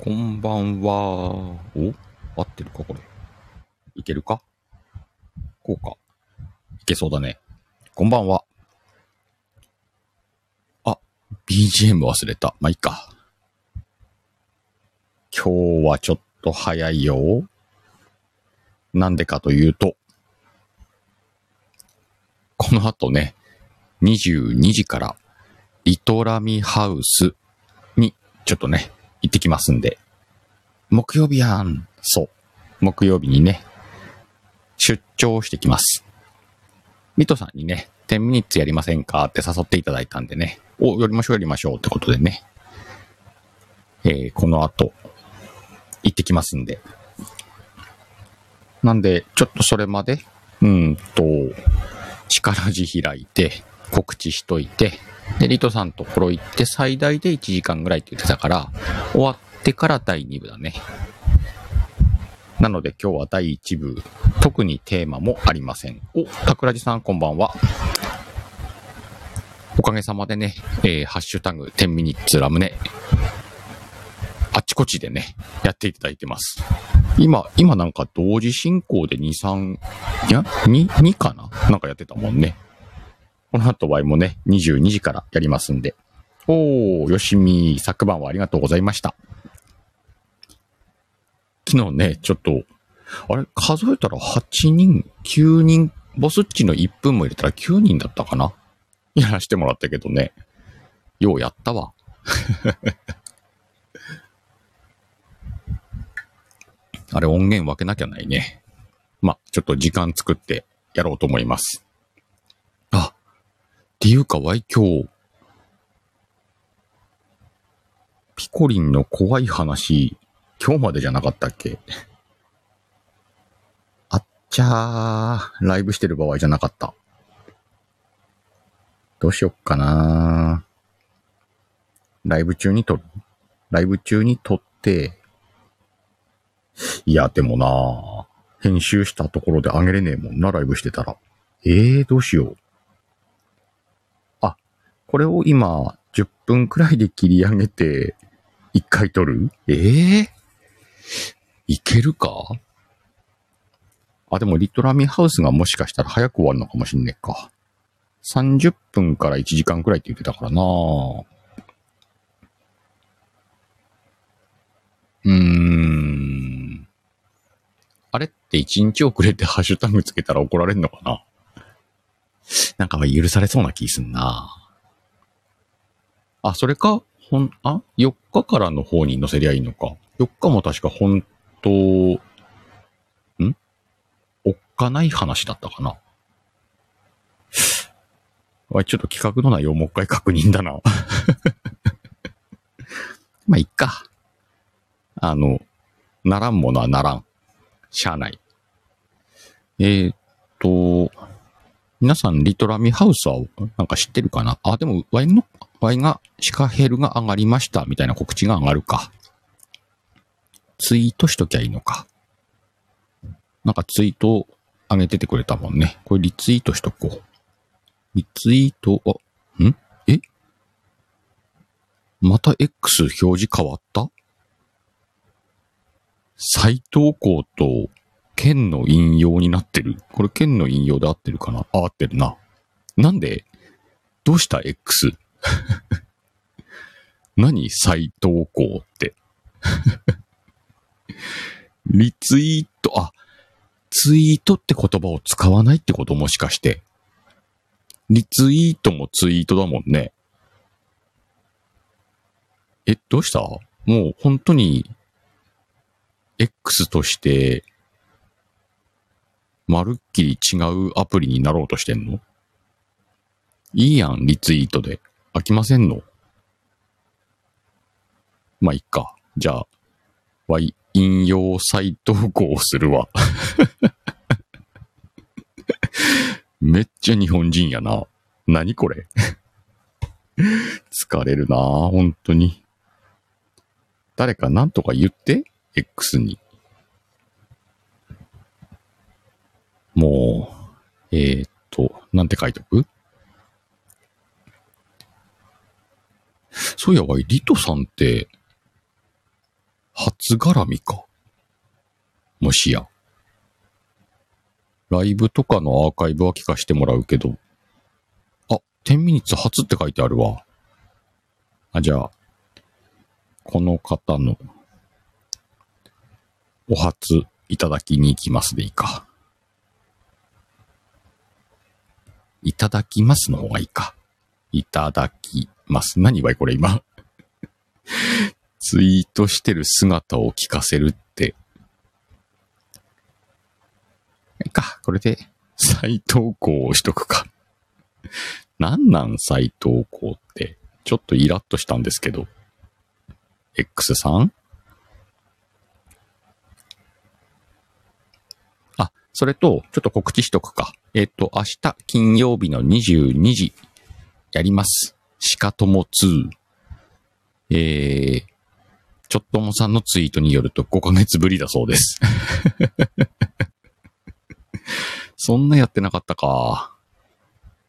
こんばんは。お？合ってるかこれ？いけるか？こうか。いけそうだね。こんばんは。あ、BGM 忘れた。まあ、いいか。今日はちょっと早いよ。なんでかというと、この後ね、22時から、リトラミハウスに、ちょっとね、行ってきますんで。木曜日やん。そう。木曜日にね、出張してきます。ミトさんにね、10ミニッツやりませんか？って誘っていただいたんでね、お、やりましょうやりましょうってことでね、えー、この後、行ってきますんで。なんで、ちょっとそれまで、うんと、力字開いて、告知しといて、で、リトさんところ行って最大で1時間ぐらいって言ってたから、終わってから第2部だね。なので今日は第1部、特にテーマもありません。お、桜地さんこんばんは。おかげさまでね、えー、ハッシュタグ10ミニッツラムネ、あっちこっちでね、やっていただいてます。今、今なんか同時進行で2、3、いや、2、2かな？なんかやってたもんね。この後ワイもね、22時からやりますんで。おー、よしみ、昨晩はありがとうございました。昨日ね、ちょっと、あれ、数えたら8人、9人、ボスっちの1分も入れたら9人だったかな？やらしてもらったけどね。ようやったわ。あれ音源分けなきゃないね。まあ、ちょっと時間作ってやろうと思います。っていうか、わい今日、ピコリンの怖い話、今日までじゃなかったっけ？あっちゃー、ライブしてる場合じゃなかった。どうしよっかなライブ中に撮る？ライブ中に撮って、いや、でもな編集したところで上げれねえもんな、ライブしてたら。ええー、どうしよう。あ、これを今、10分くらいで切り上げて、1回撮る？ええー、いけるか？あ、でもリトラミハウスがもしかしたら早く終わるのかもしんねえか。30分から1時間くらいって言ってたからな。うーん。あれって1日遅れてハッシュタグつけたら怒られんのかな？なんか許されそうな気すんなあ、それか、ほん、あ ?4 日からの方に載せりゃいいのか。4日も確か本当、ん？おっかない話だったかな。わい、ちょっと企画の内容もう一回確認だな。まあ、いっか。あの、ならんものはならん。しゃあない。えー、っと、皆さん、リトラミハウスはなんか知ってるかな？あ、でも、ワイの、ワイが、シカヘルが上がりましたみたいな告知が上がるか。ツイートしときゃいいのか。なんかツイート上げててくれたもんね。これリツイートしとこう。リツイート、あ、ん？え？また X 表示変わった？再投稿と県の引用になってる。これ県の引用で合ってるかな？あ、合ってるな。なんで？どうした？X? 何？再投稿って。リツイート、あ、ツイートって言葉を使わないってこともしかして。リツイートもツイートだもんね。え、どうした？もう本当に X として、まるっきり違うアプリになろうとしてんの？いいやん、リツイートで。飽きませんの？まあ、いっか。じゃあ、わい、引用再投稿するわ。めっちゃ日本人やな。何これ？疲れるな本当に。誰かなんとか言って ?X に。もう、えー、っと、なんて書いとく？そういやわい、リトさんって、初絡みか。もしや。ライブとかのアーカイブは聞かしてもらうけど。あ、10ミニッツ初って書いてあるわ。あ、じゃあ、この方のお初いただきに行きますでいいか。いただきますの方がいいか。いただきます。何ばいこれ今。ツイートしてる姿を聞かせるって。いいか、これで再投稿をしとくか。なんなん再投稿って。ちょっとイラッとしたんですけど。X さん？あ、それと、ちょっと告知しとくか。えっ、ー、と、明日金曜日の22時、やります。しかとも2。えー、ちょっともさんのツイートによると5ヶ月ぶりだそうです。そんなやってなかったか。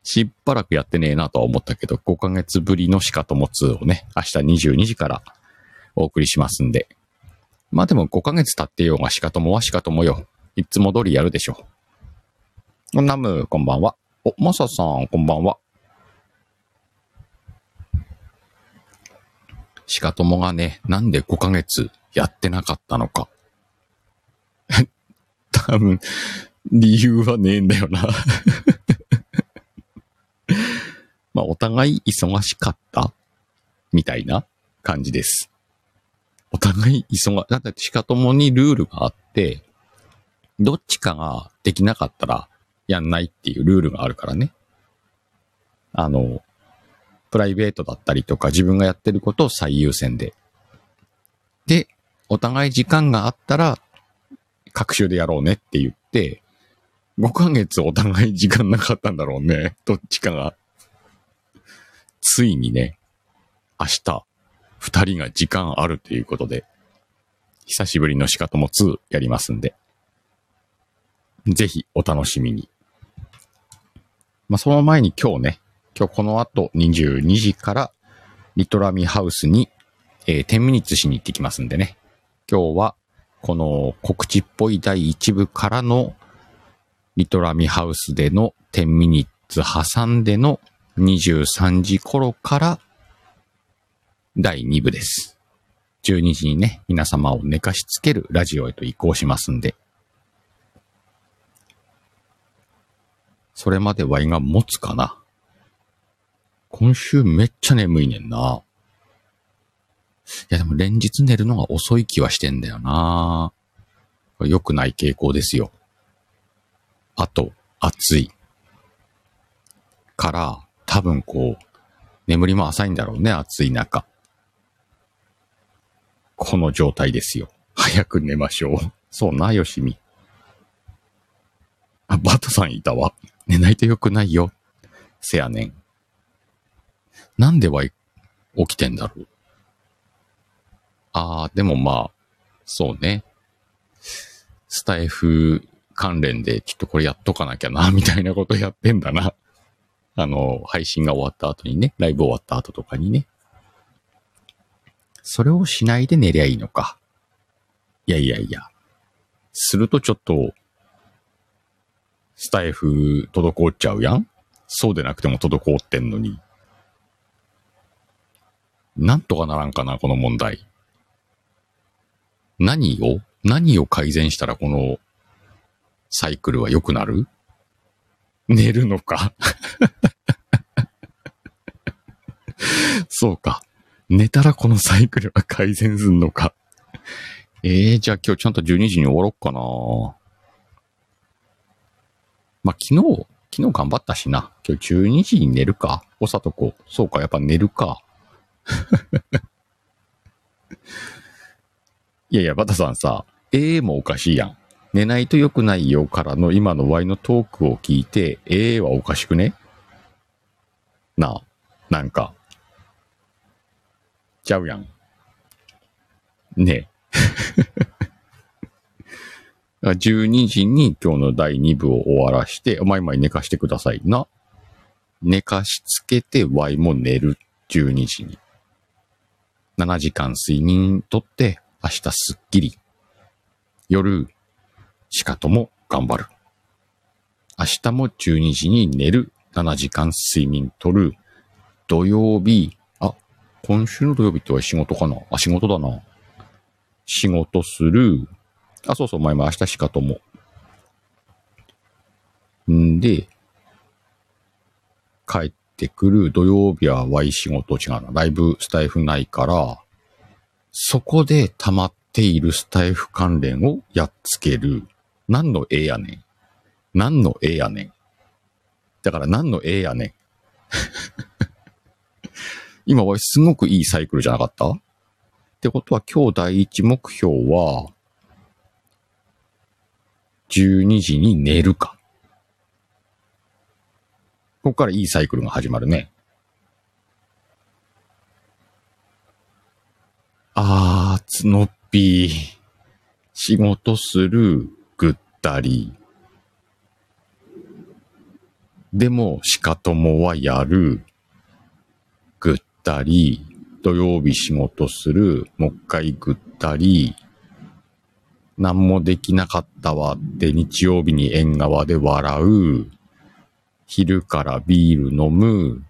しばらくやってねえなとは思ったけど、5ヶ月ぶりのしかとも2をね、明日22時からお送りしますんで。まあでも5ヶ月経ってようがしかともはしかともよ。いつも通りやるでしょう。ナム、こんばんは。お、マサさん、こんばんは。しかともがね、なんで5ヶ月やってなかったのか。多分、理由はねえんだよな まあ、お互い忙しかった？みたいな感じです。お互い忙、だってしかともにルールがあって、どっちかができなかったらやんないっていうルールがあるからね。あの、プライベートだったりとか自分がやってることを最優先で。で、お互い時間があったら、各週でやろうねって言って、5ヶ月お互い時間なかったんだろうね。どっちかが。ついにね、明日、二人が時間あるということで、久しぶりの仕方も2やりますんで、ぜひお楽しみに。まあ、その前に今日ね、今日この後22時からリトラミハウスに、えー、10ミニッツしに行ってきますんでね。今日はこの告知っぽい第1部からのリトラミハウスでの10ミニッツ挟んでの23時頃から第2部です。12時にね、皆様を寝かしつけるラジオへと移行しますんで。それまでワイが持つかな？今週めっちゃ眠いねんな。いやでも連日寝るのが遅い気はしてんだよな。良くない傾向ですよ。あと、暑い。から、多分こう、眠りも浅いんだろうね、暑い中。この状態ですよ。早く寝ましょう。そうな、よしみ。あ、バトさんいたわ。寝ないと良くないよ。せやねん。なんでは起きてんだろう。ああ、でもまあ、そうね。スタイフ関連でちょっとこれやっとかなきゃな、みたいなことやってんだな。あの、配信が終わった後にね、ライブ終わった後とかにね。それをしないで寝りゃいいのか。いやいやいや。するとちょっと、スタイフ滞っちゃうやんそうでなくても滞ってんのに。なんとかならんかな、この問題。何を何を改善したらこのサイクルは良くなる？寝るのか？そうか。寝たらこのサイクルは改善すんのか？ええー、じゃあ今日ちゃんと12時に終わろっかな。まあ、昨日、昨日頑張ったしな。今日12時に寝るか？おさとこ。そうか、やっぱ寝るか。いやいや、バタさんさ、ええ、もおかしいやん。寝ないと良くないよからの今の Y のトークを聞いて、ええ、はおかしくね？なあ、なんか。ちゃうやん。ねえ。12時に今日の第2部を終わらして、まいまい寝かしてくださいな。寝かしつけて Y も寝る。12時に。7時間睡眠とって明日すっきり。夜、しかとも頑張る。明日も12時に寝る。7時間睡眠とる。土曜日、あ、今週の土曜日っては仕事かな？あ、仕事だな。仕事する。あ、そうそう、前も明日しかとも。んで、帰っててくる土曜日は Y 仕事違うな。ライブスタイフないから、そこで溜まっているスタイフ関連をやっつける。何の絵やねん。何の絵やねん。だから何の絵やねん。今はすごくいいサイクルじゃなかった？ってことは今日第一目標は、12時に寝るか。ここからいいサイクルが始まるね。あー、つのっぴー。仕事する、ぐったり。でも、しかともはやる、ぐったり。土曜日仕事する、もう一回ぐったり。何もできなかったわって日曜日に縁側で笑う。昼からビール飲む。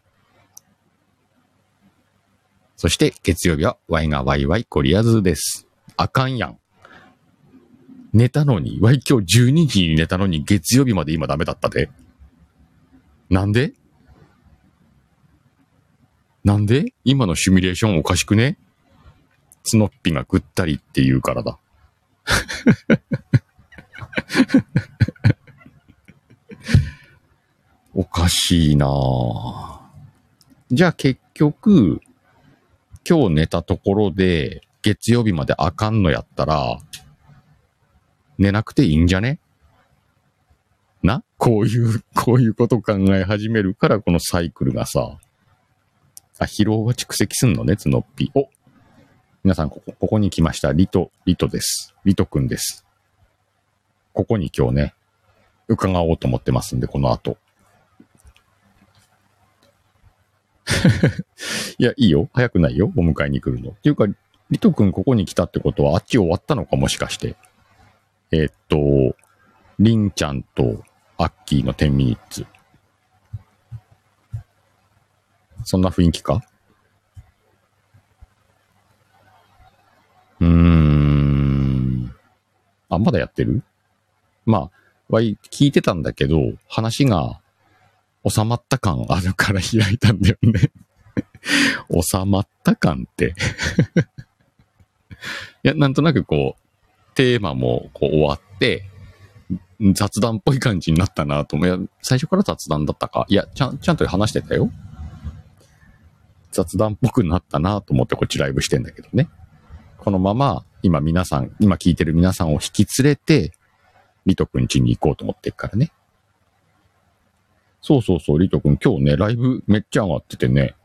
そして月曜日はワイがワイワイコリアズです。あかんやん。寝たのに、ワイ今日12時に寝たのに月曜日まで今ダメだったで。なんで？なんで？今のシミュレーションおかしくね？ツノッピがぐったりって言うからだ。おかしいなぁ。じゃあ結局、今日寝たところで、月曜日まであかんのやったら、寝なくていいんじゃね？な？こういう、こういうこと考え始めるから、このサイクルがさ、あ、疲労が蓄積すんのね、つのっぴ。お皆さん、ここ、ここに来ました。リト、リトです。リトくんです。ここに今日ね、伺おうと思ってますんで、この後。いや、いいよ。早くないよ。お迎えに来るの。っていうか、リト君ここに来たってことは、あっち終わったのかもしかして。えー、っと、リンちゃんとアッキーの10ミニッツ。そんな雰囲気か？うーん。あ、まだやってる？まあ、わい、聞いてたんだけど、話が収まった感あるから開いたんだよね収まった感って いや、なんとなくこう、テーマもこう終わって、雑談っぽい感じになったなと思う。いや、最初から雑談だったか？いや、ちゃん、ちゃんと話してたよ。雑談っぽくなったなと思ってこっちライブしてんだけどね。このまま、今皆さん、今聞いてる皆さんを引き連れて、リトくん家に行こうと思ってるからね。そうそうそう、リト君今日ね、ライブめっちゃ上がっててね。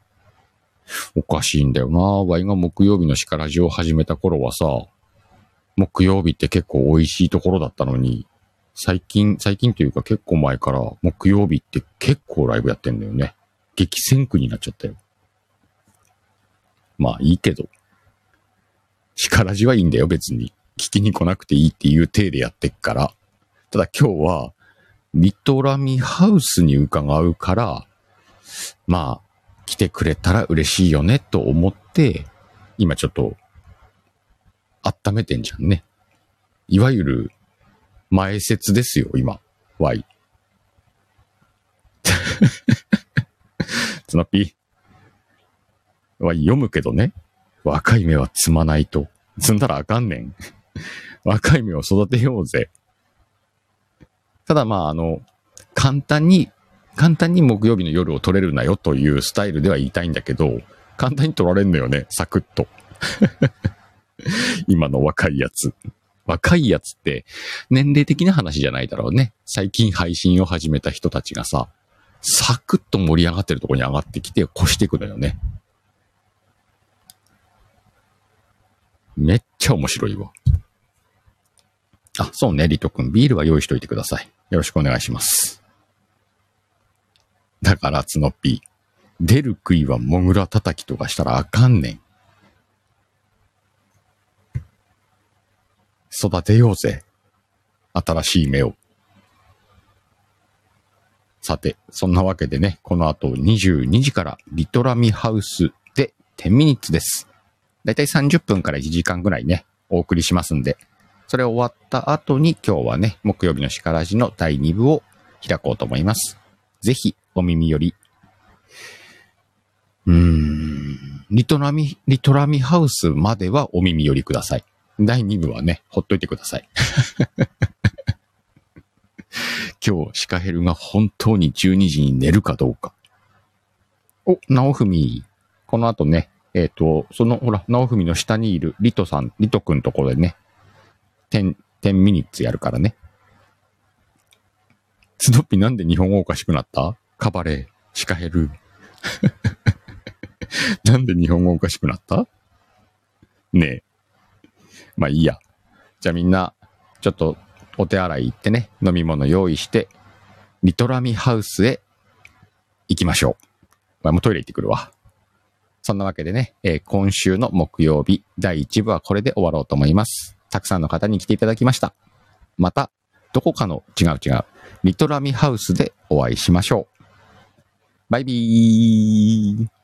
おかしいんだよなワイが木曜日のシカラジを始めた頃はさ、木曜日って結構美味しいところだったのに、最近、最近というか結構前から木曜日って結構ライブやってんだよね。激戦区になっちゃったよ。まあいいけど。シカラジはいいんだよ別に。聞きに来なくていいっていう体でやってっから。ただ今日は、リトラミハウスに伺うから、まあ、来てくれたら嬉しいよねと思って、今ちょっと、温めてんじゃんね。いわゆる、前説ですよ、今。Y。つなぴ。Y 読むけどね。若い芽は摘まないと。摘んだらあかんねん。若い芽を育てようぜ。ただまあ、あの、簡単に、簡単に木曜日の夜を取れるなよというスタイルでは言いたいんだけど、簡単に取られんのよね、サクッと。今の若いやつ。若いやつって、年齢的な話じゃないだろうね。最近配信を始めた人たちがさ、サクッと盛り上がってるとこに上がってきて、越していくのよね。めっちゃ面白いわ。あ、そうね、リト君。ビールは用意しといてください。よろしくお願いします。だから、つのっぴ出る杭はモグラ叩きとかしたらあかんねん。育てようぜ。新しい芽を。さて、そんなわけでね、この後22時からリトラミハウスで10ミニッツです。だいたい30分から1時間ぐらいね、お送りしますんで、それ終わった後に今日はね、木曜日のシカラジの第2部を開こうと思います。ぜひ、お耳より。うーん、リトラミ、リトラミハウスまではお耳寄りください。第2部はね、ほっといてください。今日、シカヘルが本当に12時に寝るかどうか。お、ナオフミ。この後ね、えっ、と、その、ほら、ナオフミの下にいるリトさん、リトくんところでね、10、10ミニッツやるからね。スノッピなんで日本語おかしくなった？カバレー、シカヘル。なんで日本語おかしくなった？ねえ。まあいいや。じゃあみんな、ちょっとお手洗い行ってね、飲み物用意して、リトラミハウスへ行きましょう。まあもうトイレ行ってくるわ。そんなわけでね、えー今週の木曜日、第1部はこれで終わろうと思います。たくさんの方に来ていただきました。また、どこかの違う違う、リトラミハウスでお会いしましょう。バイビー。